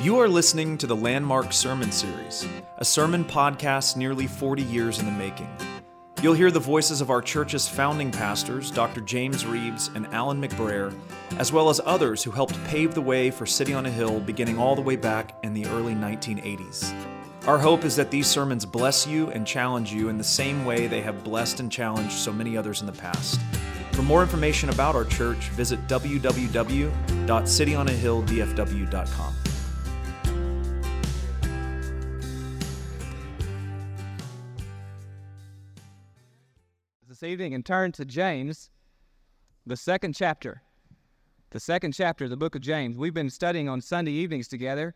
You are listening to the Landmark Sermon Series, a sermon podcast nearly 40 years in the making. You'll hear the voices of our church's founding pastors, Dr. James Reeves and Alan McBrayer, as well as others who helped pave the way for City on a Hill beginning all the way back in the early 1980s. Our hope is that these sermons bless you and challenge you in the same way they have blessed and challenged so many others in the past. For more information about our church, visit www.cityonahilldfw.com. This evening and turn to James, the second chapter. The second chapter of the book of James. We've been studying on Sunday evenings together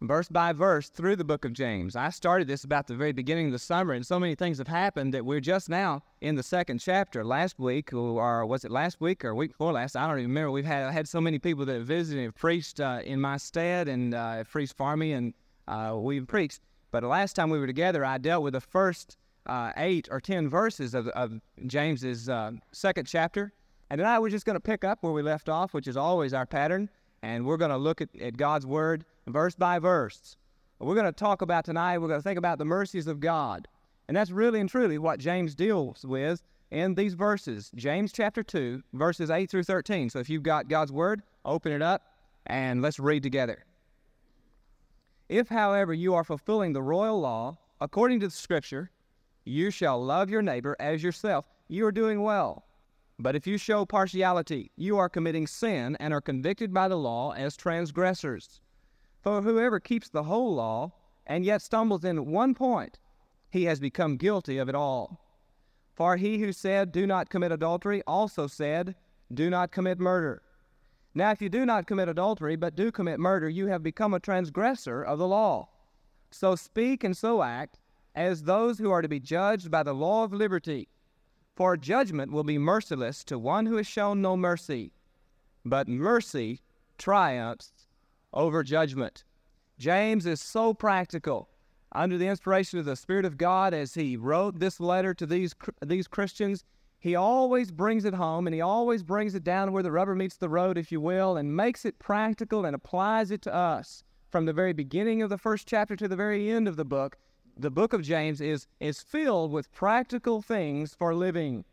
verse by verse through the book of James. I started this about the very beginning of the summer, and so many things have happened that we're just now in the second chapter. Last week, or was it last week or week before last? I don't even remember. We've had had so many people that have visited and preached uh, in my stead and uh, preached for me, and uh, we've preached. But the last time we were together, I dealt with the first uh, eight or ten verses of, of James's uh, second chapter. And tonight we're just going to pick up where we left off, which is always our pattern and we're going to look at, at God's Word verse by verse. We're going to talk about tonight, we're going to think about the mercies of God. And that's really and truly what James deals with in these verses. James chapter 2, verses 8 through 13. So if you've got God's Word, open it up and let's read together. If, however, you are fulfilling the royal law, according to the Scripture, you shall love your neighbor as yourself, you are doing well. But if you show partiality, you are committing sin and are convicted by the law as transgressors. For whoever keeps the whole law and yet stumbles in one point, he has become guilty of it all. For he who said, Do not commit adultery, also said, Do not commit murder. Now, if you do not commit adultery, but do commit murder, you have become a transgressor of the law. So speak and so act as those who are to be judged by the law of liberty. For judgment will be merciless to one who has shown no mercy, but mercy triumphs over judgment. James is so practical under the inspiration of the Spirit of God as he wrote this letter to these, these Christians. He always brings it home and he always brings it down where the rubber meets the road, if you will, and makes it practical and applies it to us from the very beginning of the first chapter to the very end of the book the book of James is, is filled with practical things for living.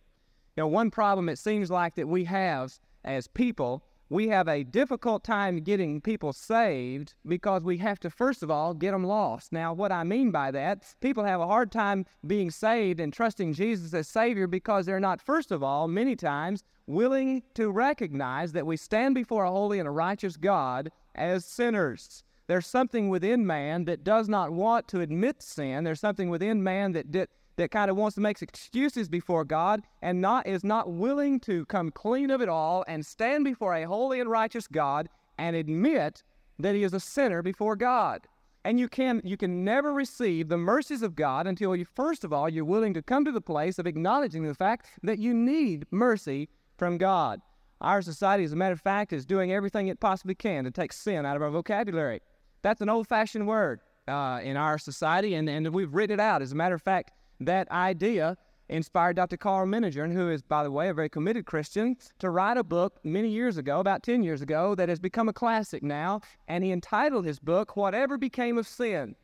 You know, one problem it seems like that we have as people, we have a difficult time getting people saved because we have to, first of all, get them lost. Now, what I mean by that, people have a hard time being saved and trusting Jesus as Savior because they're not, first of all, many times willing to recognize that we stand before a holy and a righteous God as sinners. There's something within man that does not want to admit sin. There's something within man that that, that kind of wants to make excuses before God and not is not willing to come clean of it all and stand before a holy and righteous God and admit that he is a sinner before God. And you can you can never receive the mercies of God until you first of all you're willing to come to the place of acknowledging the fact that you need mercy from God. Our society, as a matter of fact, is doing everything it possibly can to take sin out of our vocabulary. That's an old fashioned word uh, in our society, and, and we've written it out. As a matter of fact, that idea inspired Dr. Karl Menninger, who is, by the way, a very committed Christian, to write a book many years ago, about 10 years ago, that has become a classic now. And he entitled his book, Whatever Became of Sin.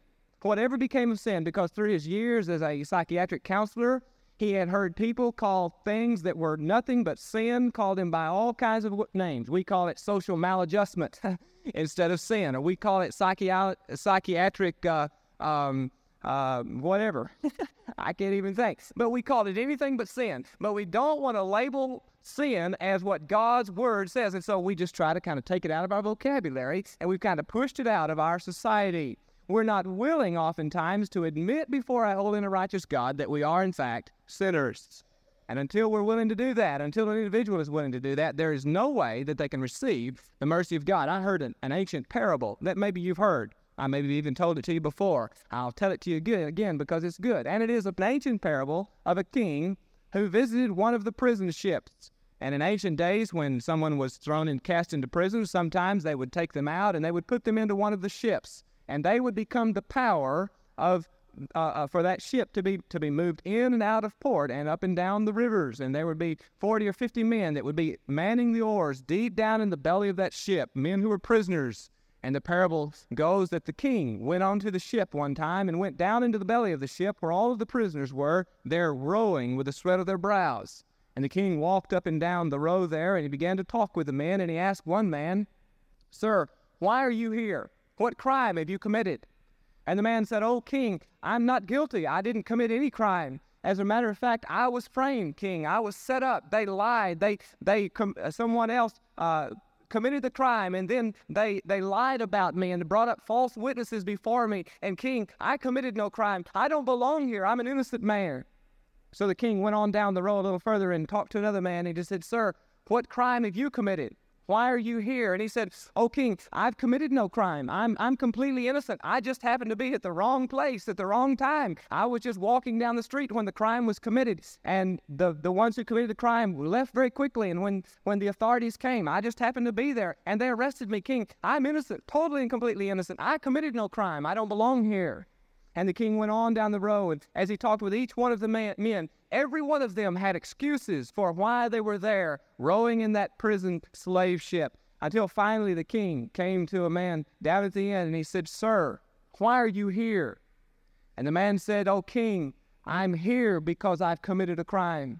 Whatever Became of Sin, because through his years as a psychiatric counselor, he had heard people call things that were nothing but sin, called them by all kinds of names. We call it social maladjustment instead of sin, or we call it psychi- psychiatric, uh, um, uh, whatever. I can't even think. But we call it anything but sin. But we don't want to label sin as what God's word says. And so we just try to kind of take it out of our vocabulary and we've kind of pushed it out of our society. We're not willing, oftentimes, to admit before a holy and a righteous God that we are, in fact, sinners. And until we're willing to do that, until an individual is willing to do that, there is no way that they can receive the mercy of God. I heard an, an ancient parable that maybe you've heard. I maybe even told it to you before. I'll tell it to you again because it's good. And it is an ancient parable of a king who visited one of the prison ships. And in ancient days, when someone was thrown and cast into prison, sometimes they would take them out and they would put them into one of the ships and they would become the power of uh, uh, for that ship to be to be moved in and out of port and up and down the rivers, and there would be forty or fifty men that would be manning the oars deep down in the belly of that ship, men who were prisoners, And the parable goes that the king went onto the ship one time and went down into the belly of the ship where all of the prisoners were, there rowing with the sweat of their brows. And the king walked up and down the row there, and he began to talk with the men, and he asked one man, Sir, why are you here? What crime have you committed? And the man said, Oh, king, I'm not guilty. I didn't commit any crime. As a matter of fact, I was framed, king. I was set up. They lied. They, they, com- someone else uh, committed the crime and then they, they lied about me and brought up false witnesses before me. And king, I committed no crime. I don't belong here. I'm an innocent man. So the king went on down the road a little further and talked to another man. He just said, Sir, what crime have you committed? Why are you here? And he said, Oh, king, I've committed no crime. I'm, I'm completely innocent. I just happened to be at the wrong place at the wrong time. I was just walking down the street when the crime was committed. And the, the ones who committed the crime left very quickly. And when, when the authorities came, I just happened to be there and they arrested me. King, I'm innocent, totally and completely innocent. I committed no crime. I don't belong here. And the king went on down the road. And as he talked with each one of the men, every one of them had excuses for why they were there, rowing in that prison slave ship. Until finally the king came to a man down at the end and he said, Sir, why are you here? And the man said, O king, I'm here because I've committed a crime.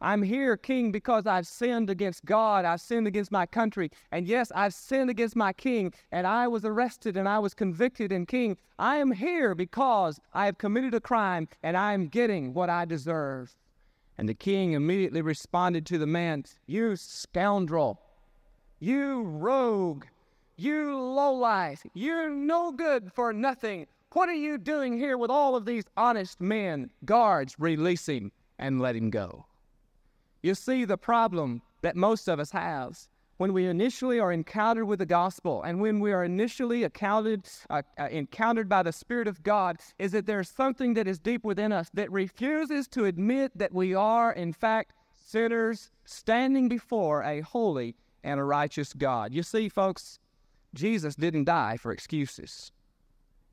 I'm here, King, because I've sinned against God. I've sinned against my country. And yes, I've sinned against my King. And I was arrested and I was convicted. And King, I am here because I have committed a crime and I am getting what I deserve. And the king immediately responded to the man, You scoundrel, you rogue, you lowlife, you're no good for nothing. What are you doing here with all of these honest men? Guards, release him and let him go. You see, the problem that most of us have when we initially are encountered with the gospel and when we are initially accounted, uh, uh, encountered by the Spirit of God is that there's something that is deep within us that refuses to admit that we are, in fact, sinners standing before a holy and a righteous God. You see, folks, Jesus didn't die for excuses,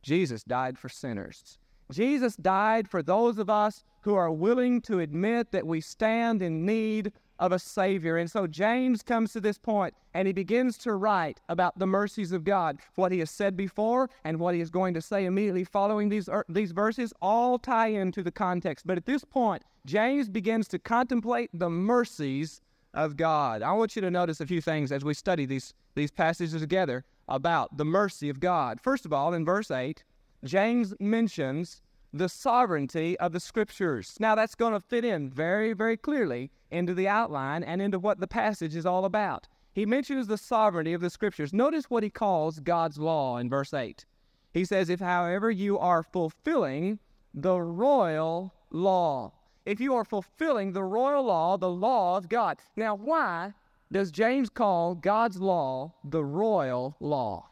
Jesus died for sinners. Jesus died for those of us who are willing to admit that we stand in need of a Savior. And so James comes to this point and he begins to write about the mercies of God. What he has said before and what he is going to say immediately following these, er, these verses all tie into the context. But at this point, James begins to contemplate the mercies of God. I want you to notice a few things as we study these, these passages together about the mercy of God. First of all, in verse 8, James mentions the sovereignty of the scriptures. Now, that's going to fit in very, very clearly into the outline and into what the passage is all about. He mentions the sovereignty of the scriptures. Notice what he calls God's law in verse 8. He says, If, however, you are fulfilling the royal law, if you are fulfilling the royal law, the law of God. Now, why does James call God's law the royal law?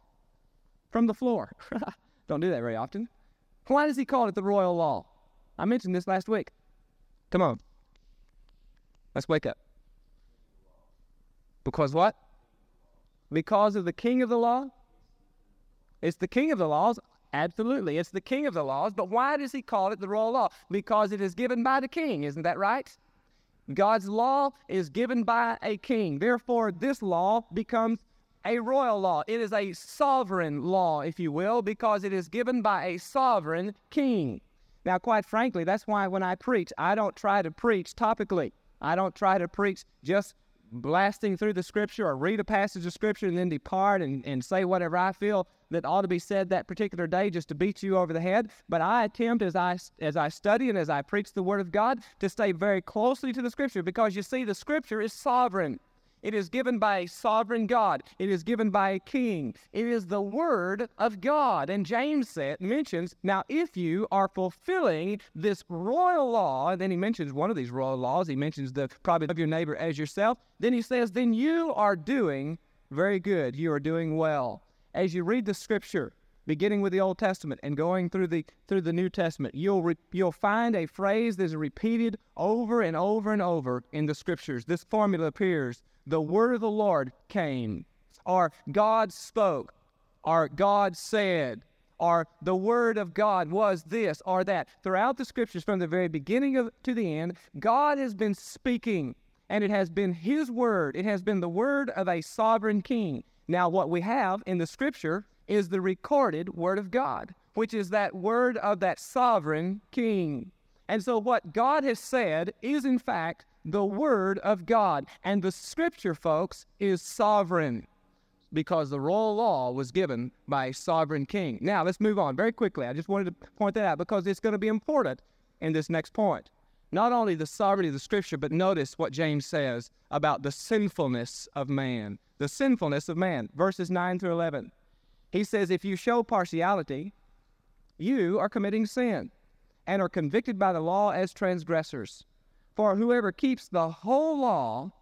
From the floor. Don't do that very often. Why does he call it the royal law? I mentioned this last week. Come on. Let's wake up. Because what? Because of the king of the law? It's the king of the laws. Absolutely. It's the king of the laws. But why does he call it the royal law? Because it is given by the king. Isn't that right? God's law is given by a king. Therefore, this law becomes a royal law. It is a sovereign law, if you will, because it is given by a sovereign king. Now, quite frankly, that's why when I preach, I don't try to preach topically. I don't try to preach just blasting through the scripture or read a passage of scripture and then depart and, and say whatever I feel that ought to be said that particular day just to beat you over the head. But I attempt as I as I study and as I preach the word of God to stay very closely to the scripture because you see the scripture is sovereign. It is given by a sovereign God. It is given by a king. It is the word of God. And James said, mentions, now if you are fulfilling this royal law, and then he mentions one of these royal laws, he mentions the probably of your neighbor as yourself, then he says, then you are doing very good. You are doing well. As you read the scripture, beginning with the Old Testament and going through the through the New Testament, you'll re, you'll find a phrase that's repeated over and over and over in the scriptures. This formula appears the word of the Lord came, or God spoke, or God said, or the word of God was this or that. Throughout the scriptures, from the very beginning of, to the end, God has been speaking, and it has been His word. It has been the word of a sovereign king. Now, what we have in the scripture is the recorded Word of God, which is that word of that sovereign King. And so, what God has said is, in fact, the Word of God. And the Scripture, folks, is sovereign because the royal law was given by a sovereign king. Now, let's move on very quickly. I just wanted to point that out because it's going to be important in this next point. Not only the sovereignty of the Scripture, but notice what James says about the sinfulness of man. The sinfulness of man, verses 9 through 11. He says, If you show partiality, you are committing sin and are convicted by the law as transgressors. For whoever keeps the whole law,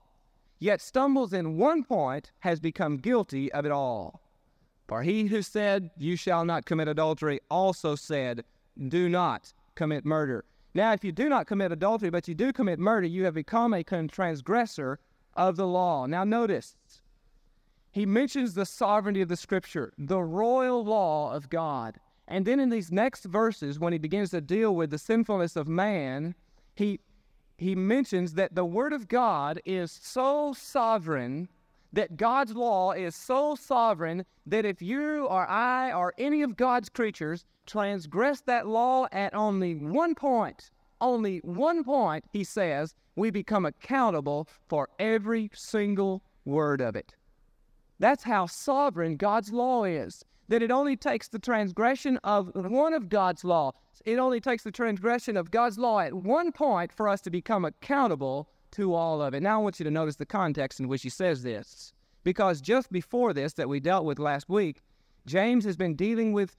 yet stumbles in one point, has become guilty of it all. For he who said, You shall not commit adultery, also said, Do not commit murder. Now, if you do not commit adultery, but you do commit murder, you have become a transgressor of the law. Now, notice, he mentions the sovereignty of the Scripture, the royal law of God. And then in these next verses, when he begins to deal with the sinfulness of man, he, he mentions that the Word of God is so sovereign, that God's law is so sovereign, that if you or I or any of God's creatures transgress that law at only one point, only one point, he says, we become accountable for every single word of it. That's how sovereign God's law is that it only takes the transgression of one of God's law. It only takes the transgression of God's law at one point for us to become accountable to all of it. Now I want you to notice the context in which he says this. Because just before this, that we dealt with last week, James has been dealing with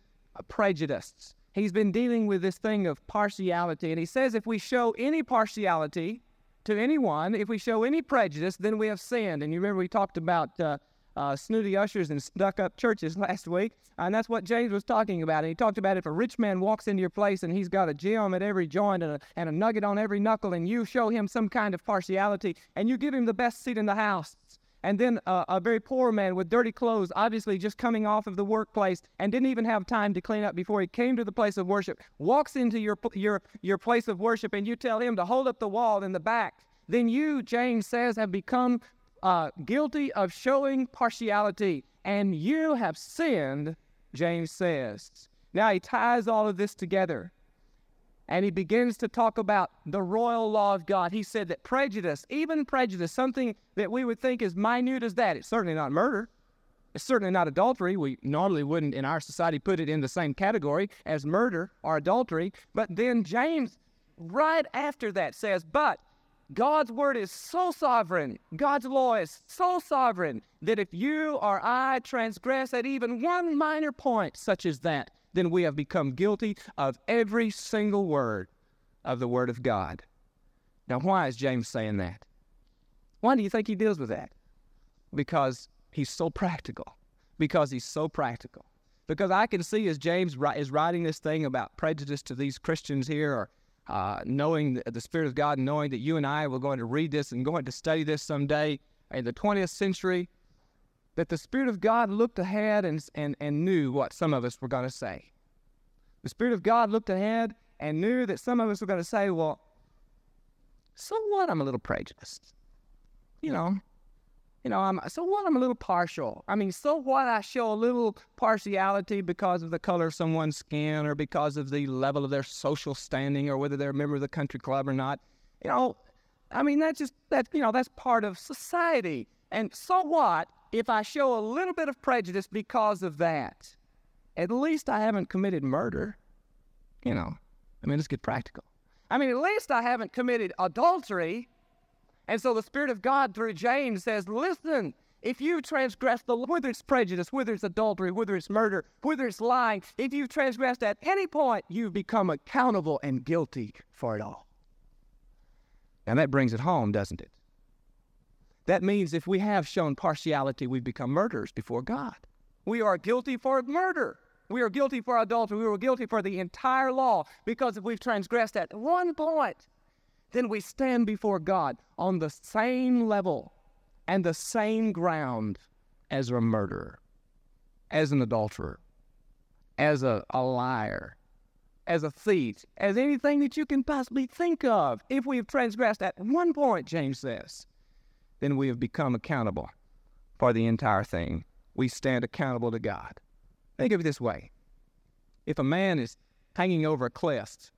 prejudice. He's been dealing with this thing of partiality. And he says if we show any partiality to anyone, if we show any prejudice, then we have sinned. And you remember we talked about uh, uh, snooty ushers and stuck up churches last week. And that's what James was talking about. And he talked about if a rich man walks into your place and he's got a gem at every joint and a, and a nugget on every knuckle, and you show him some kind of partiality and you give him the best seat in the house. And then uh, a very poor man with dirty clothes, obviously just coming off of the workplace and didn't even have time to clean up before he came to the place of worship, walks into your, your, your place of worship and you tell him to hold up the wall in the back. Then you, James says, have become uh, guilty of showing partiality, and you have sinned, James says. Now he ties all of this together and he begins to talk about the royal law of God. He said that prejudice, even prejudice, something that we would think is minute as that, it's certainly not murder. It's certainly not adultery. We normally wouldn't in our society put it in the same category as murder or adultery. But then James, right after that, says, But God's word is so sovereign, God's law is so sovereign that if you or I transgress at even one minor point, such as that, then we have become guilty of every single word of the Word of God. Now, why is James saying that? Why do you think he deals with that? Because he's so practical. Because he's so practical. Because I can see as James is writing this thing about prejudice to these Christians here, or uh, knowing the Spirit of God, knowing that you and I were going to read this and going to study this someday in the 20th century, that the Spirit of God looked ahead and, and, and knew what some of us were going to say. The Spirit of God looked ahead and knew that some of us were going to say, well, so what? I'm a little prejudiced. You know, you know, I'm so what? I'm a little partial. I mean, so what? I show a little partiality because of the color of someone's skin or because of the level of their social standing or whether they're a member of the country club or not. You know, I mean, that's just that. You know, that's part of society. And so what if I show a little bit of prejudice because of that? At least I haven't committed murder. You know, I mean, let's get practical. I mean, at least I haven't committed adultery and so the Spirit of God through James says, listen, if you transgress the law, whether it's prejudice, whether it's adultery, whether it's murder, whether it's lying, if you've transgressed at any point, you've become accountable and guilty for it all. And that brings it home, doesn't it? That means if we have shown partiality, we've become murderers before God. We are guilty for murder. We are guilty for adultery. We are guilty for the entire law because if we've transgressed at one point, then we stand before God on the same level and the same ground as a murderer, as an adulterer, as a, a liar, as a thief, as anything that you can possibly think of. If we have transgressed at one point, James says, then we have become accountable for the entire thing. We stand accountable to God. Think of it this way if a man is hanging over a cliff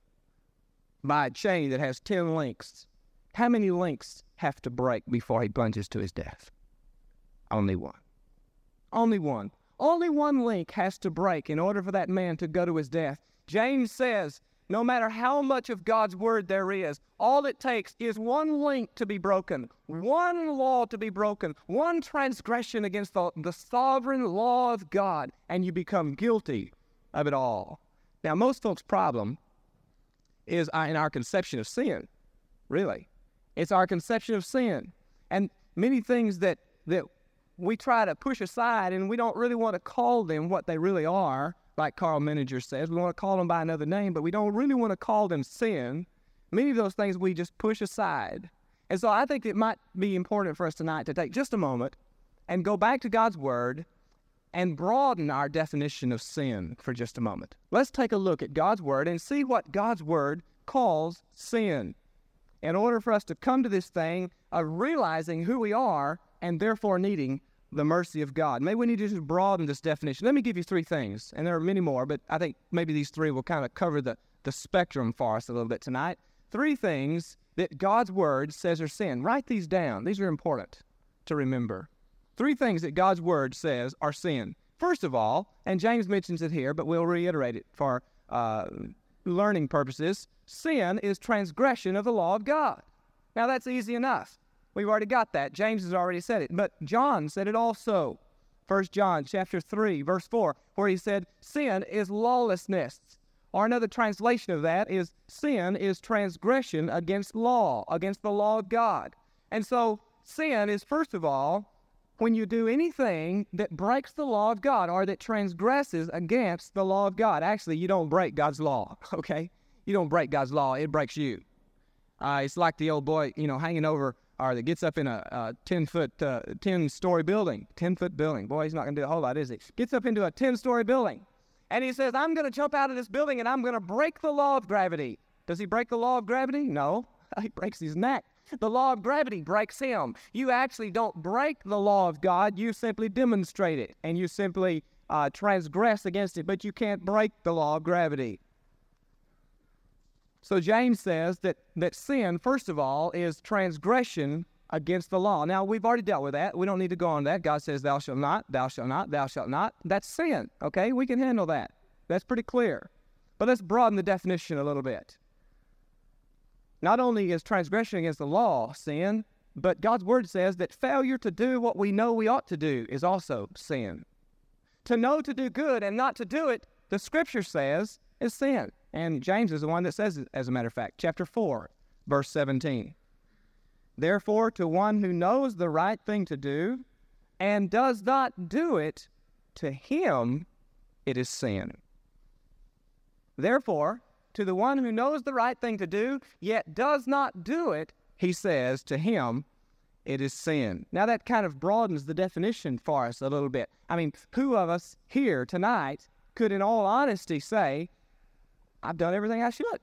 by a chain that has 10 links, how many links have to break before he plunges to his death? Only one. Only one. Only one link has to break in order for that man to go to his death. James says, no matter how much of God's word there is, all it takes is one link to be broken, one law to be broken, one transgression against the, the sovereign law of God, and you become guilty of it all. Now, most folks' problem is in our conception of sin, really. It's our conception of sin. And many things that, that we try to push aside and we don't really want to call them what they really are, like Karl Menninger says. We want to call them by another name, but we don't really want to call them sin. Many of those things we just push aside. And so I think it might be important for us tonight to take just a moment and go back to God's Word and broaden our definition of sin for just a moment. Let's take a look at God's Word and see what God's Word calls sin. In order for us to come to this thing of realizing who we are and therefore needing the mercy of God. Maybe we need to just broaden this definition. Let me give you three things, and there are many more, but I think maybe these three will kind of cover the, the spectrum for us a little bit tonight. Three things that God's Word says are sin. Write these down. These are important to remember. Three things that God's Word says are sin. First of all, and James mentions it here, but we'll reiterate it for uh, learning purposes sin is transgression of the law of God. Now, that's easy enough. We've already got that. James has already said it, but John said it also. 1 John chapter 3 verse 4 where he said sin is lawlessness. Or another translation of that is sin is transgression against law, against the law of God. And so sin is first of all when you do anything that breaks the law of God or that transgresses against the law of God. Actually, you don't break God's law, okay? You don't break God's law, it breaks you. Uh, it's like the old boy, you know, hanging over or that gets up in a, a 10 foot, uh, 10 story building, 10 foot building. Boy, he's not going to do a whole lot, is he? Gets up into a 10 story building and he says, I'm going to jump out of this building and I'm going to break the law of gravity. Does he break the law of gravity? No. He breaks his neck. The law of gravity breaks him. You actually don't break the law of God, you simply demonstrate it and you simply uh, transgress against it, but you can't break the law of gravity. So James says that, that sin, first of all, is transgression against the law. Now, we've already dealt with that. We don't need to go on that. God says, Thou shalt not, thou shalt not, thou shalt not. That's sin, okay? We can handle that. That's pretty clear. But let's broaden the definition a little bit. Not only is transgression against the law sin, but God's word says that failure to do what we know we ought to do is also sin. To know to do good and not to do it, the scripture says, is sin. And James is the one that says it, as a matter of fact, chapter 4, verse 17. Therefore, to one who knows the right thing to do and does not do it, to him it is sin. Therefore, to the one who knows the right thing to do, yet does not do it, he says, to him it is sin. Now, that kind of broadens the definition for us a little bit. I mean, who of us here tonight could, in all honesty, say, I've done everything I should.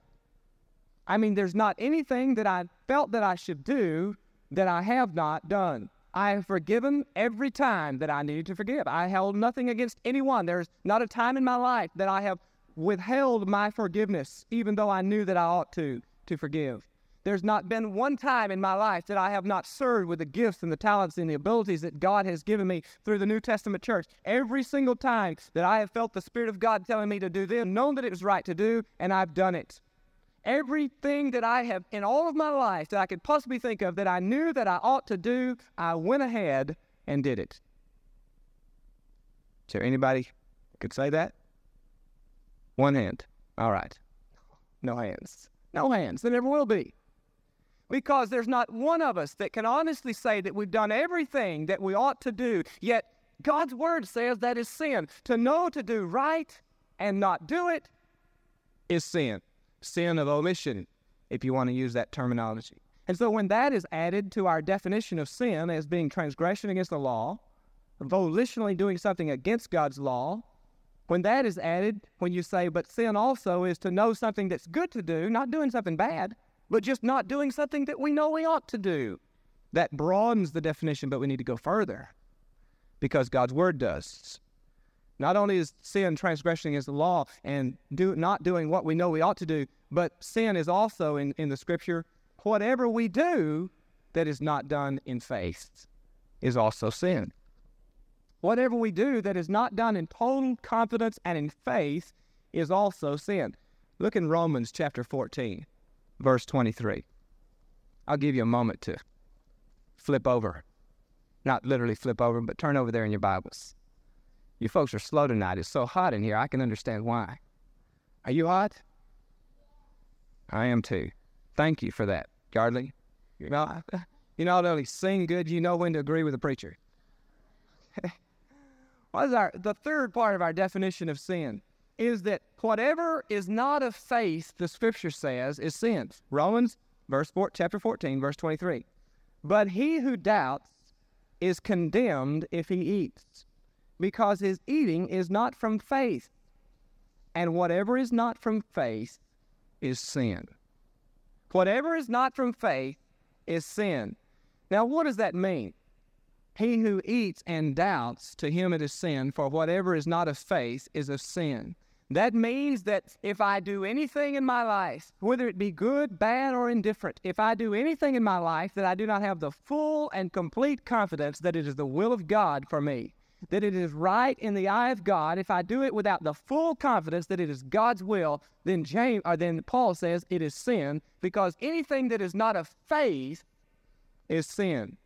I mean, there's not anything that I felt that I should do that I have not done. I have forgiven every time that I needed to forgive. I held nothing against anyone. There's not a time in my life that I have withheld my forgiveness, even though I knew that I ought to, to forgive. There's not been one time in my life that I have not served with the gifts and the talents and the abilities that God has given me through the New Testament church. Every single time that I have felt the Spirit of God telling me to do this, known that it was right to do, and I've done it. Everything that I have in all of my life that I could possibly think of that I knew that I ought to do, I went ahead and did it. Is there anybody could say that? One hand. All right. No hands. No hands. There never will be because there's not one of us that can honestly say that we've done everything that we ought to do. Yet God's word says that is sin. To know to do right and not do it is sin. Sin of omission, if you want to use that terminology. And so when that is added to our definition of sin as being transgression against the law, volitionally doing something against God's law, when that is added, when you say, but sin also is to know something that's good to do, not doing something bad, but just not doing something that we know we ought to do. That broadens the definition, but we need to go further because God's Word does. Not only is sin transgressing against the law and do, not doing what we know we ought to do, but sin is also in, in the scripture whatever we do that is not done in faith is also sin. Whatever we do that is not done in total confidence and in faith is also sin. Look in Romans chapter 14, verse 23. I'll give you a moment to flip over. Not literally flip over, but turn over there in your Bibles. You folks are slow tonight. It's so hot in here. I can understand why. Are you hot? I am too. Thank you for that, Gardley. Know, you not only sing good, you know when to agree with the preacher. what is our the third part of our definition of sin? Is that whatever is not of faith, the scripture says, is sin. Romans verse four, chapter 14, verse 23. But he who doubts is condemned if he eats, because his eating is not from faith. And whatever is not from faith is sin. Whatever is not from faith is sin. Now, what does that mean? He who eats and doubts, to him it is sin, for whatever is not of faith is of sin. That means that if I do anything in my life, whether it be good, bad, or indifferent, if I do anything in my life that I do not have the full and complete confidence that it is the will of God for me, that it is right in the eye of God, if I do it without the full confidence that it is God's will, then James or then Paul says it is sin, because anything that is not of faith is sin.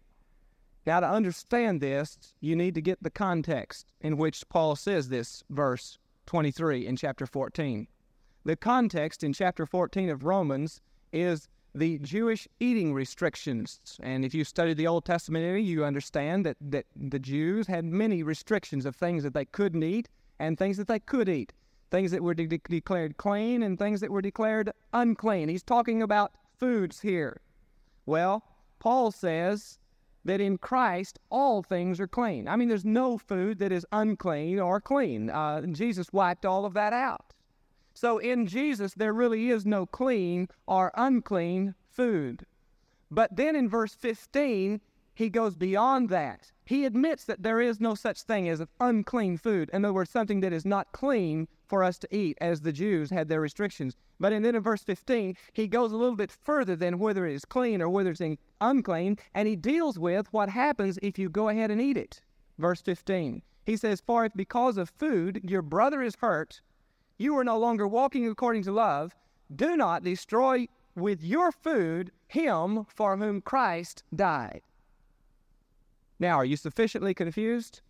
Now, to understand this, you need to get the context in which Paul says this verse 23 in chapter 14. The context in chapter 14 of Romans is the Jewish eating restrictions. And if you study the Old Testament you understand that, that the Jews had many restrictions of things that they couldn't eat and things that they could eat, things that were de- declared clean and things that were declared unclean. He's talking about foods here. Well, Paul says that in Christ all things are clean. I mean, there's no food that is unclean or clean. Uh, Jesus wiped all of that out. So in Jesus, there really is no clean or unclean food. But then in verse 15, he goes beyond that. He admits that there is no such thing as an unclean food. In other words, something that is not clean for us to eat, as the Jews had their restrictions. But then in verse 15, he goes a little bit further than whether it is clean or whether it's unclean, and he deals with what happens if you go ahead and eat it. Verse 15. He says, For if because of food your brother is hurt, you are no longer walking according to love, do not destroy with your food him for whom Christ died. Now, are you sufficiently confused?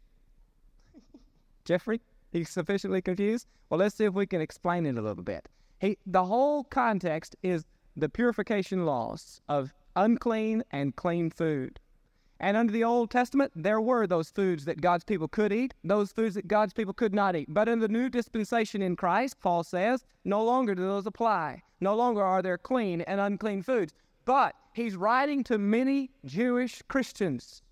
Jeffrey, you sufficiently confused? Well, let's see if we can explain it a little bit. He, the whole context is the purification laws of unclean and clean food. And under the Old Testament, there were those foods that God's people could eat, those foods that God's people could not eat. But in the new dispensation in Christ, Paul says, no longer do those apply. No longer are there clean and unclean foods. But he's writing to many Jewish Christians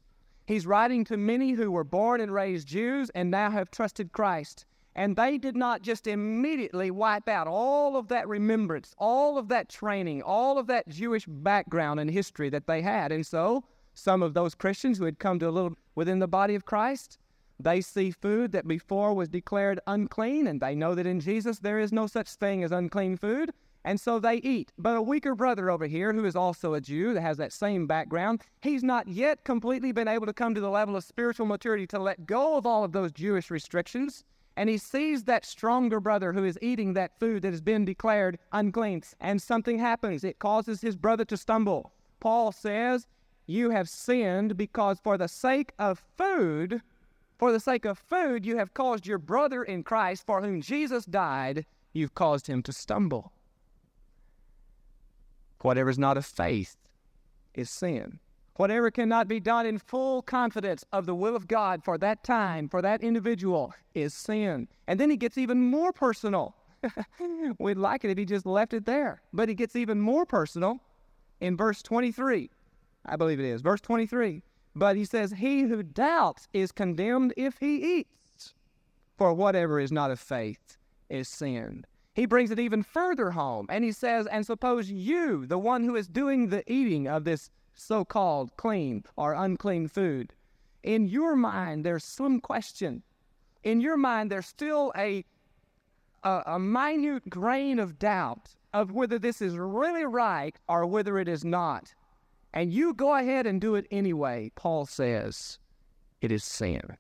He's writing to many who were born and raised Jews and now have trusted Christ. And they did not just immediately wipe out all of that remembrance, all of that training, all of that Jewish background and history that they had. And so, some of those Christians who had come to a little within the body of Christ, they see food that before was declared unclean, and they know that in Jesus there is no such thing as unclean food and so they eat. But a weaker brother over here, who is also a Jew, that has that same background, he's not yet completely been able to come to the level of spiritual maturity to let go of all of those Jewish restrictions. And he sees that stronger brother who is eating that food that has been declared unclean. And something happens. It causes his brother to stumble. Paul says, You have sinned because for the sake of food, for the sake of food, you have caused your brother in Christ, for whom Jesus died, you've caused him to stumble. Whatever is not of faith is sin. Whatever cannot be done in full confidence of the will of God for that time, for that individual, is sin. And then he gets even more personal. We'd like it if he just left it there. But he gets even more personal in verse 23. I believe it is. Verse 23. But he says, He who doubts is condemned if he eats. For whatever is not of faith is sin. He brings it even further home and he says, And suppose you, the one who is doing the eating of this so called clean or unclean food, in your mind there's some question. in your mind there's still a, a, a minute grain of doubt of whether this is really right or whether it is not, and you go ahead and do it anyway, Paul says, it is sin.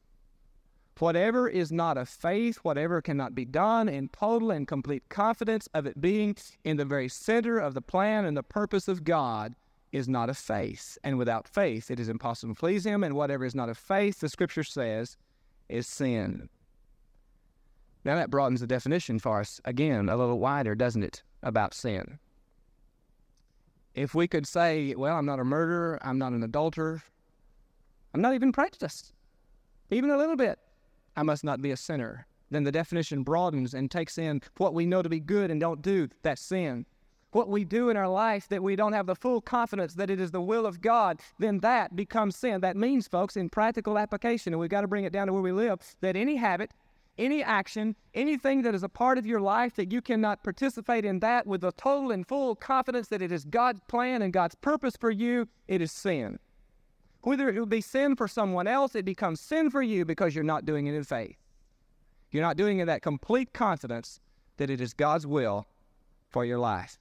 Whatever is not of faith, whatever cannot be done in total and complete confidence of it being in the very center of the plan and the purpose of God, is not of faith. And without faith, it is impossible to please Him. And whatever is not of faith, the Scripture says, is sin. Now that broadens the definition for us again a little wider, doesn't it, about sin? If we could say, well, I'm not a murderer, I'm not an adulterer, I'm not even prejudiced, even a little bit. I must not be a sinner. Then the definition broadens and takes in what we know to be good and don't do, that's sin. What we do in our life that we don't have the full confidence that it is the will of God, then that becomes sin. That means, folks, in practical application, and we've got to bring it down to where we live, that any habit, any action, anything that is a part of your life that you cannot participate in that with the total and full confidence that it is God's plan and God's purpose for you, it is sin. Whether it would be sin for someone else, it becomes sin for you because you're not doing it in faith. You're not doing it in that complete confidence that it is God's will for your life.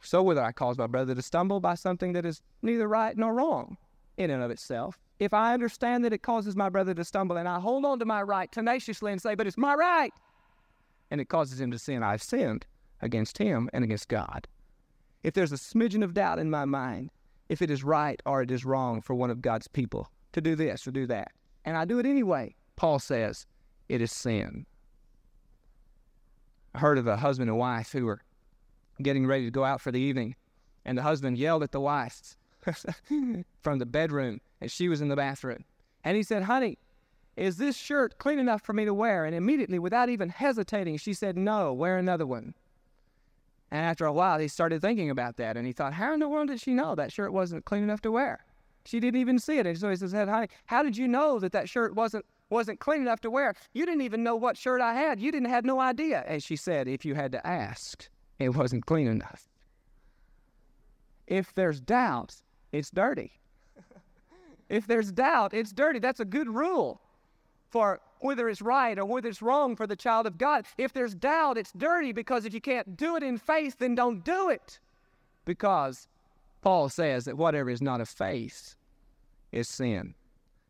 So whether I cause my brother to stumble by something that is neither right nor wrong in and of itself, if I understand that it causes my brother to stumble and I hold on to my right tenaciously and say, but it's my right, and it causes him to sin, I've sinned against him and against God. If there's a smidgen of doubt in my mind, if it is right or it is wrong for one of God's people to do this or do that. And I do it anyway. Paul says it is sin. I heard of a husband and wife who were getting ready to go out for the evening, and the husband yelled at the wife from the bedroom, and she was in the bathroom. And he said, Honey, is this shirt clean enough for me to wear? And immediately, without even hesitating, she said, No, wear another one. And after a while, he started thinking about that, and he thought, how in the world did she know that shirt wasn't clean enough to wear? She didn't even see it. And so he said, honey, how did you know that that shirt wasn't wasn't clean enough to wear? You didn't even know what shirt I had. You didn't have no idea. And she said, if you had to ask, it wasn't clean enough. If there's doubt, it's dirty. if there's doubt, it's dirty. That's a good rule for whether it's right or whether it's wrong for the child of God. If there's doubt, it's dirty because if you can't do it in faith, then don't do it. Because Paul says that whatever is not of faith is sin.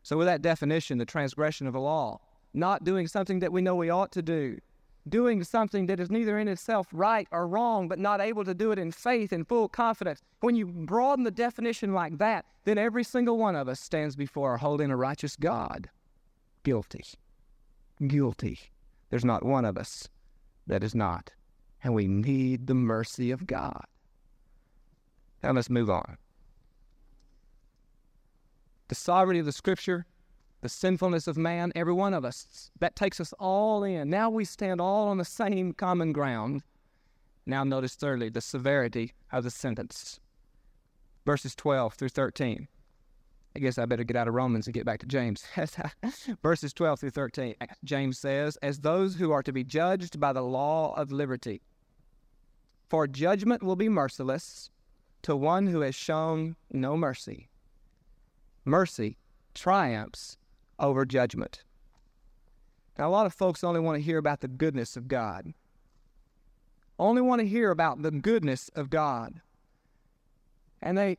So, with that definition, the transgression of a law, not doing something that we know we ought to do, doing something that is neither in itself right or wrong, but not able to do it in faith and full confidence. When you broaden the definition like that, then every single one of us stands before a holding a righteous God guilty guilty. There's not one of us that is not. And we need the mercy of God. Now let's move on. The sovereignty of the Scripture, the sinfulness of man, every one of us, that takes us all in. Now we stand all on the same common ground. Now notice thirdly, the severity of the sentence. Verses 12 through 13. I guess I better get out of Romans and get back to James. Verses 12 through 13. James says, As those who are to be judged by the law of liberty. For judgment will be merciless to one who has shown no mercy. Mercy triumphs over judgment. Now, a lot of folks only want to hear about the goodness of God, only want to hear about the goodness of God. And they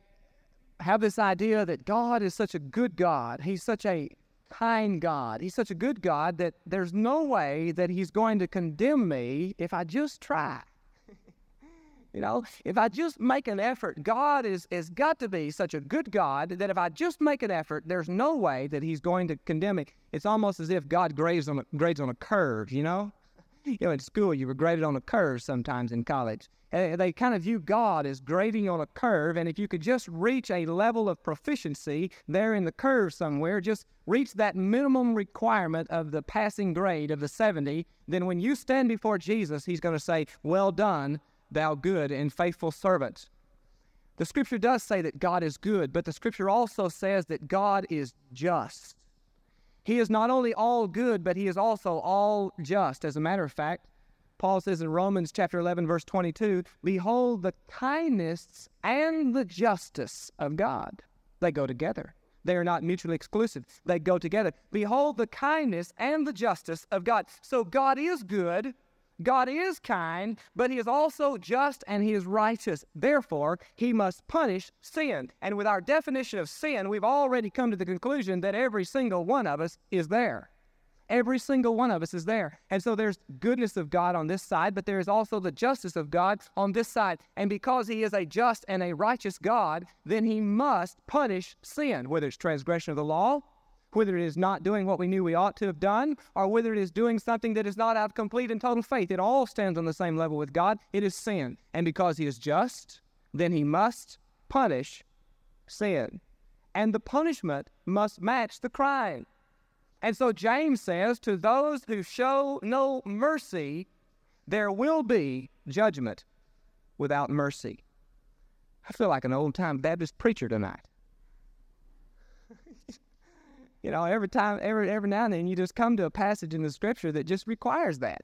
have this idea that God is such a good God. He's such a kind God. He's such a good God that there's no way that He's going to condemn me if I just try. you know, if I just make an effort, God is has got to be such a good God that if I just make an effort, there's no way that He's going to condemn me. It's almost as if God grades on a, grades on a curve. You know, you know, in school you were graded on a curve sometimes in college. Uh, they kind of view God as grading on a curve, and if you could just reach a level of proficiency there in the curve somewhere, just reach that minimum requirement of the passing grade of the 70, then when you stand before Jesus, He's going to say, Well done, thou good and faithful servant. The scripture does say that God is good, but the scripture also says that God is just. He is not only all good, but he is also all just. As a matter of fact, Paul says in Romans chapter 11, verse 22, Behold the kindness and the justice of God. They go together. They are not mutually exclusive, they go together. Behold the kindness and the justice of God. So God is good. God is kind, but He is also just and He is righteous. Therefore, He must punish sin. And with our definition of sin, we've already come to the conclusion that every single one of us is there. Every single one of us is there. And so there's goodness of God on this side, but there is also the justice of God on this side. And because He is a just and a righteous God, then He must punish sin, whether it's transgression of the law, whether it is not doing what we knew we ought to have done, or whether it is doing something that is not out of complete and total faith. It all stands on the same level with God. It is sin. And because He is just, then He must punish sin. And the punishment must match the crime. And so James says, To those who show no mercy, there will be judgment without mercy. I feel like an old time Baptist preacher tonight. you know, every time, every every now and then, you just come to a passage in the Scripture that just requires that,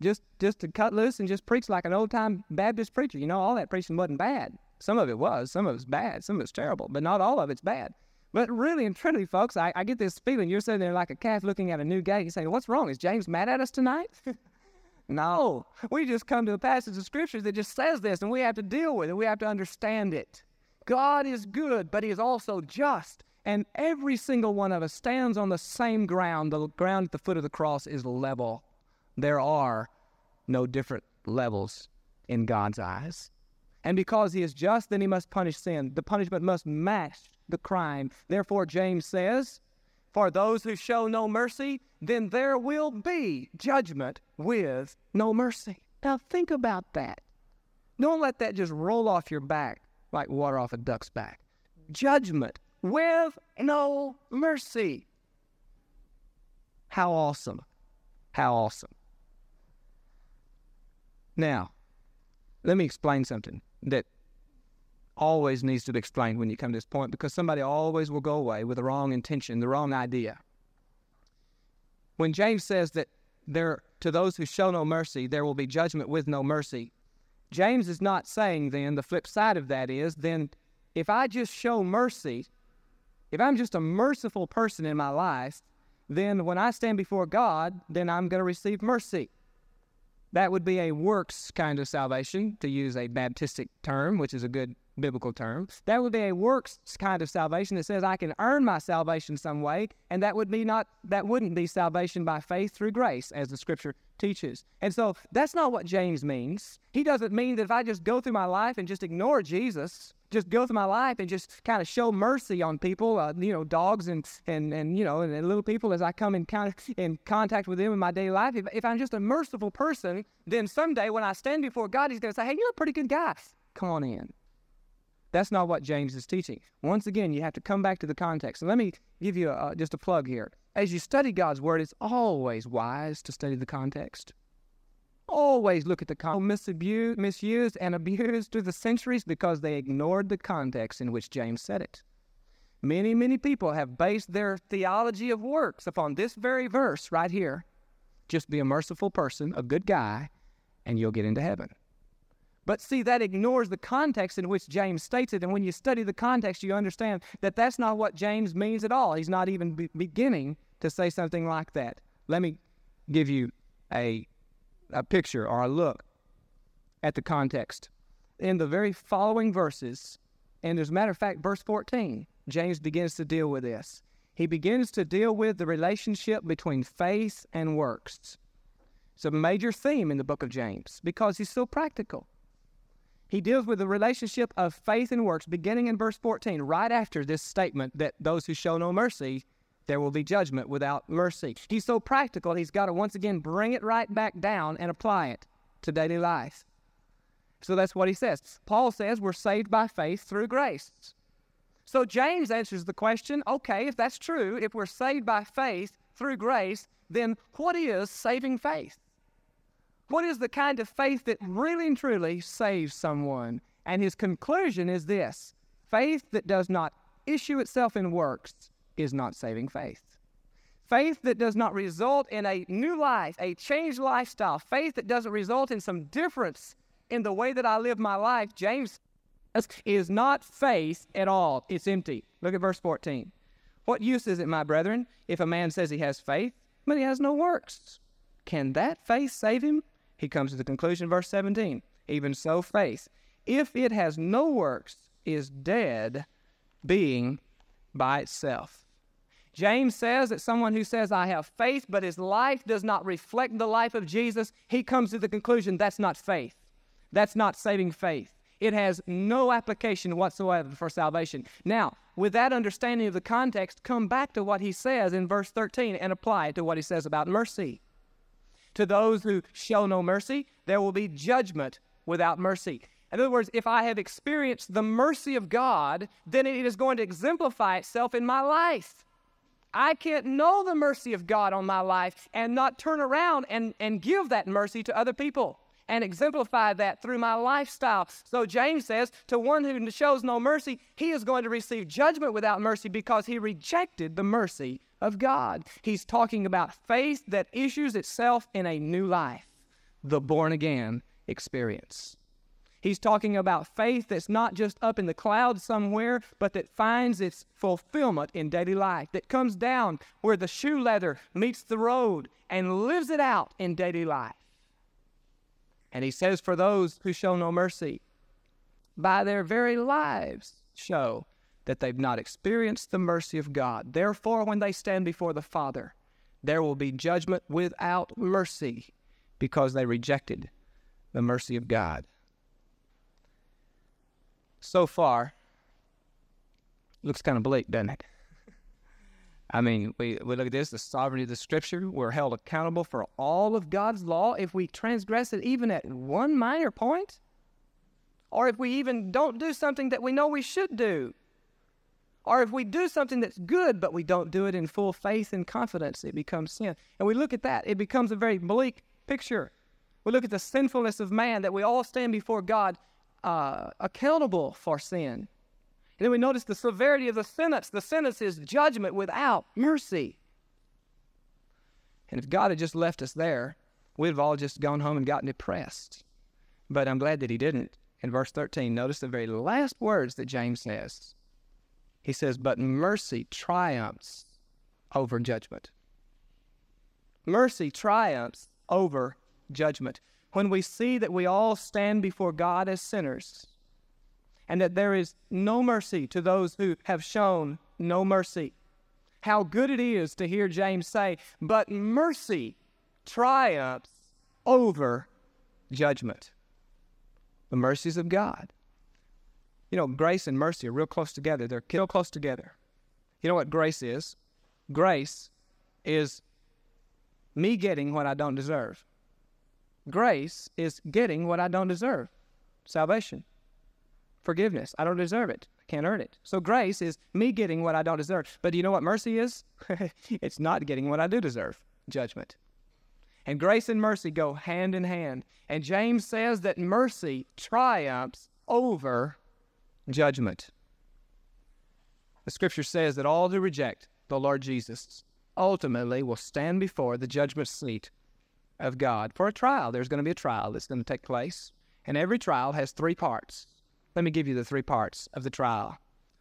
just just to cut loose and just preach like an old time Baptist preacher. You know, all that preaching wasn't bad. Some of it was, some of it's bad, some of it's terrible, but not all of it's bad. But really and truly, folks, I, I get this feeling you're sitting there like a calf looking at a new gate. You say, What's wrong? Is James mad at us tonight? no. We just come to a passage of scriptures that just says this, and we have to deal with it. We have to understand it. God is good, but He is also just. And every single one of us stands on the same ground. The ground at the foot of the cross is level. There are no different levels in God's eyes. And because He is just, then He must punish sin. The punishment must match the crime. Therefore, James says, For those who show no mercy, then there will be judgment with no mercy. Now, think about that. Don't let that just roll off your back like water off a duck's back. Judgment with no mercy. How awesome! How awesome. Now, let me explain something that always needs to be explained when you come to this point because somebody always will go away with the wrong intention, the wrong idea. When James says that there to those who show no mercy, there will be judgment with no mercy, James is not saying then the flip side of that is then if I just show mercy, if I'm just a merciful person in my life, then when I stand before God, then I'm going to receive mercy. That would be a works kind of salvation, to use a Baptistic term, which is a good biblical term. That would be a works kind of salvation that says I can earn my salvation some way, and that would be not that wouldn't be salvation by faith through grace, as the scripture teaches. And so that's not what James means. He doesn't mean that if I just go through my life and just ignore Jesus, just go through my life and just kind of show mercy on people, uh, you know, dogs and, and, and you know, and, and, little people as I come in, con- in contact with them in my daily life. If, if I'm just a merciful person, then someday when I stand before God, He's going to say, hey, you're a pretty good guy. Come on in. That's not what James is teaching. Once again, you have to come back to the context. And let me give you a, just a plug here. As you study God's Word, it's always wise to study the context. Always look at the context, misused and abused through the centuries because they ignored the context in which James said it. Many, many people have based their theology of works upon this very verse right here. Just be a merciful person, a good guy, and you'll get into heaven. But see, that ignores the context in which James states it. And when you study the context, you understand that that's not what James means at all. He's not even be- beginning to say something like that. Let me give you a, a picture or a look at the context. In the very following verses, and as a matter of fact, verse 14, James begins to deal with this. He begins to deal with the relationship between faith and works. It's a major theme in the book of James because he's so practical he deals with the relationship of faith and works beginning in verse 14, right after this statement that those who show no mercy, there will be judgment without mercy. He's so practical, he's got to once again bring it right back down and apply it to daily life. So that's what he says. Paul says we're saved by faith through grace. So James answers the question okay, if that's true, if we're saved by faith through grace, then what is saving faith? What is the kind of faith that really and truly saves someone? And his conclusion is this faith that does not issue itself in works is not saving faith. Faith that does not result in a new life, a changed lifestyle, faith that doesn't result in some difference in the way that I live my life, James is not faith at all. It's empty. Look at verse 14. What use is it, my brethren, if a man says he has faith, but he has no works? Can that faith save him? He comes to the conclusion, verse 17. Even so, faith, if it has no works, is dead, being by itself. James says that someone who says, I have faith, but his life does not reflect the life of Jesus, he comes to the conclusion that's not faith. That's not saving faith. It has no application whatsoever for salvation. Now, with that understanding of the context, come back to what he says in verse 13 and apply it to what he says about mercy. To those who show no mercy, there will be judgment without mercy. In other words, if I have experienced the mercy of God, then it is going to exemplify itself in my life. I can't know the mercy of God on my life and not turn around and, and give that mercy to other people and exemplify that through my lifestyle. So James says, to one who shows no mercy, he is going to receive judgment without mercy because he rejected the mercy of God. He's talking about faith that issues itself in a new life, the born again experience. He's talking about faith that's not just up in the clouds somewhere, but that finds its fulfillment in daily life, that comes down where the shoe leather meets the road and lives it out in daily life. And he says, For those who show no mercy, by their very lives show that they've not experienced the mercy of God. Therefore, when they stand before the Father, there will be judgment without mercy because they rejected the mercy of God so far looks kind of bleak, doesn't it? I mean, we, we look at this the sovereignty of the scripture. We're held accountable for all of God's law if we transgress it even at one minor point, or if we even don't do something that we know we should do, or if we do something that's good but we don't do it in full faith and confidence, it becomes sin. And we look at that, it becomes a very bleak picture. We look at the sinfulness of man that we all stand before God uh, accountable for sin. And then we notice the severity of the sentence. The sentence is judgment without mercy. And if God had just left us there, we'd have all just gone home and gotten depressed. But I'm glad that He didn't. In verse 13, notice the very last words that James says. He says, But mercy triumphs over judgment. Mercy triumphs over judgment when we see that we all stand before God as sinners and that there is no mercy to those who have shown no mercy. How good it is to hear James say, But mercy triumphs over judgment. The mercies of God. You know, grace and mercy are real close together. They're real close together. You know what grace is? Grace is me getting what I don't deserve. Grace is getting what I don't deserve salvation, forgiveness. I don't deserve it. I can't earn it. So grace is me getting what I don't deserve. But do you know what mercy is? it's not getting what I do deserve judgment. And grace and mercy go hand in hand. And James says that mercy triumphs over judgment. The scripture says that all who reject the Lord Jesus ultimately will stand before the judgment seat of God for a trial. There's going to be a trial that's going to take place, and every trial has three parts. Let me give you the three parts of the trial.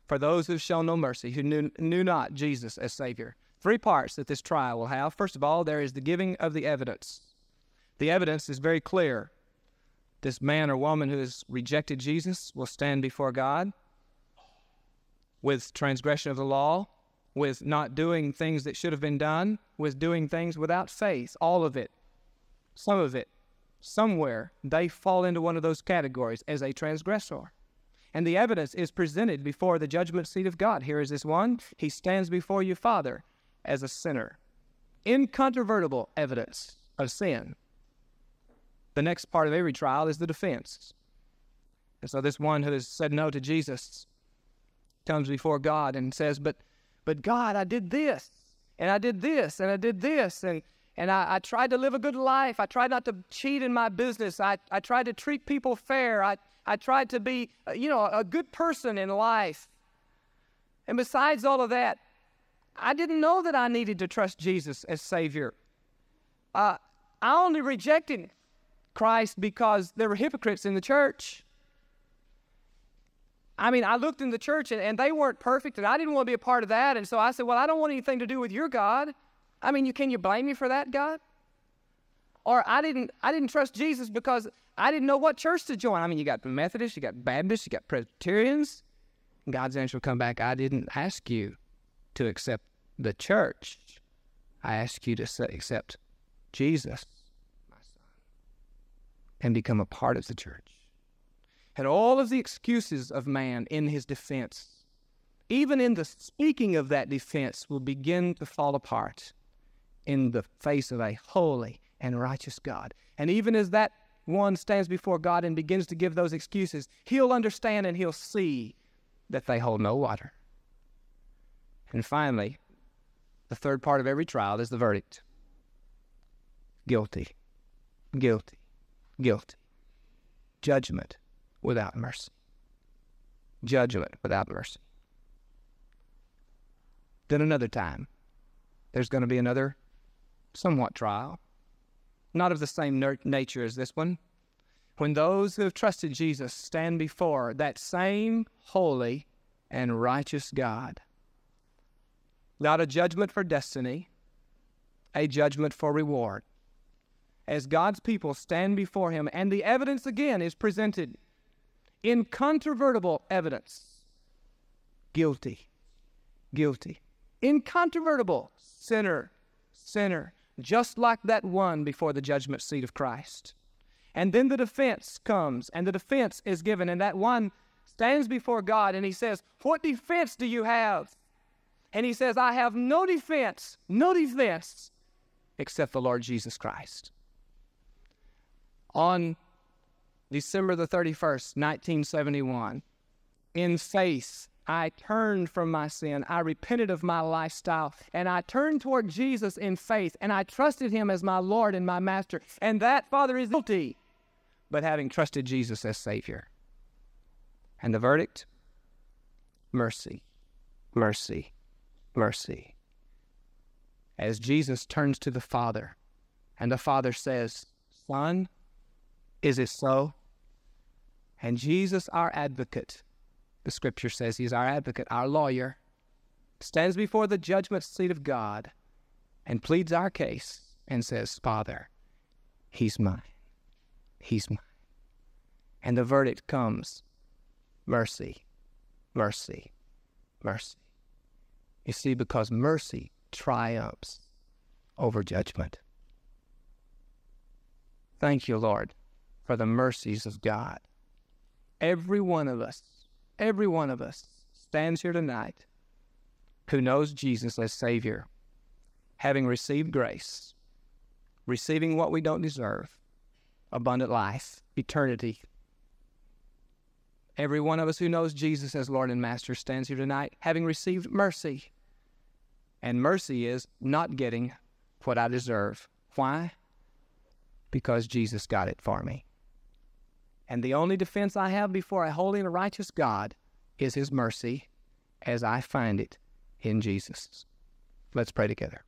For those who've shown no mercy, who knew, knew not Jesus as Savior, three parts that this trial will have. First of all, there is the giving of the evidence. The evidence is very clear. This man or woman who has rejected Jesus will stand before God with transgression of the law, with not doing things that should have been done, with doing things without faith. All of it some of it, somewhere, they fall into one of those categories as a transgressor. And the evidence is presented before the judgment seat of God. Here is this one. He stands before you, Father, as a sinner. Incontrovertible evidence of sin. The next part of every trial is the defense. And so this one who has said no to Jesus comes before God and says, But but God, I did this, and I did this, and I did this, and and I, I, tried to live a good life. I tried not to cheat in my business. I, I tried to treat people fair. I, I tried to be, uh, you know, a good person in life. And besides all of that, I didn't know that I needed to trust Jesus as Savior. Uh, I only rejected Christ because there were hypocrites in the church. I mean, I looked in the church and, and they weren't perfect, and I didn't want to be a part of that. And so I said, Well, I don't want anything to do with your God. I mean, you, can you blame me for that, God? Or I didn't, I didn't trust Jesus because I didn't know what church to join. I mean, you got Methodists, you got Baptists, you got Presbyterians. God's answer will come back, I didn't ask you to accept the church. I ask you to accept Jesus, my son, and become a part of the church. And all of the excuses of man in his defense, even in the speaking of that defense, will begin to fall apart in the face of a holy and righteous God. And even as that one stands before God and begins to give those excuses, he'll understand and he'll see that they hold no water. And finally, the third part of every trial is the verdict guilty, guilty, guilty. Judgment without mercy. Judgment without mercy. Then another time, there's going to be another somewhat trial, not of the same nature as this one. When those who have trusted Jesus stand before that same holy and righteous God, not a judgment for destiny, a judgment for reward. As God's people stand before Him, and the evidence again is presented incontrovertible evidence. Guilty, guilty, incontrovertible sinner, sinner, just like that one before the judgment seat of Christ. And then the defense comes, and the defense is given, and that one stands before God and he says, What defense do you have? And he says, I have no defense, no defense except the Lord Jesus Christ. On December the 31st, 1971, in faith, I turned from my sin. I repented of my lifestyle and I turned toward Jesus in faith and I trusted him as my Lord and my master. And that, Father, is guilty, but having trusted Jesus as Savior. And the verdict? Mercy, mercy, mercy. As Jesus turns to the Father and the Father says, Son, is it so? And Jesus, our advocate, the scripture says he's our advocate, our lawyer, stands before the judgment seat of God and pleads our case and says, Father, he's mine. He's mine. And the verdict comes mercy, mercy, mercy. You see, because mercy triumphs over judgment. Thank you, Lord, for the mercies of God. Every one of us every one of us stands here tonight who knows Jesus as Savior, having received grace, receiving what we don't deserve, abundant life, eternity. Every one of us who knows Jesus as Lord and Master stands here tonight having received mercy. And mercy is not getting what I deserve. Why? Because Jesus got it for me. And the only defense I have before a holy and righteous God is His mercy as I find it in Jesus. Let's pray together.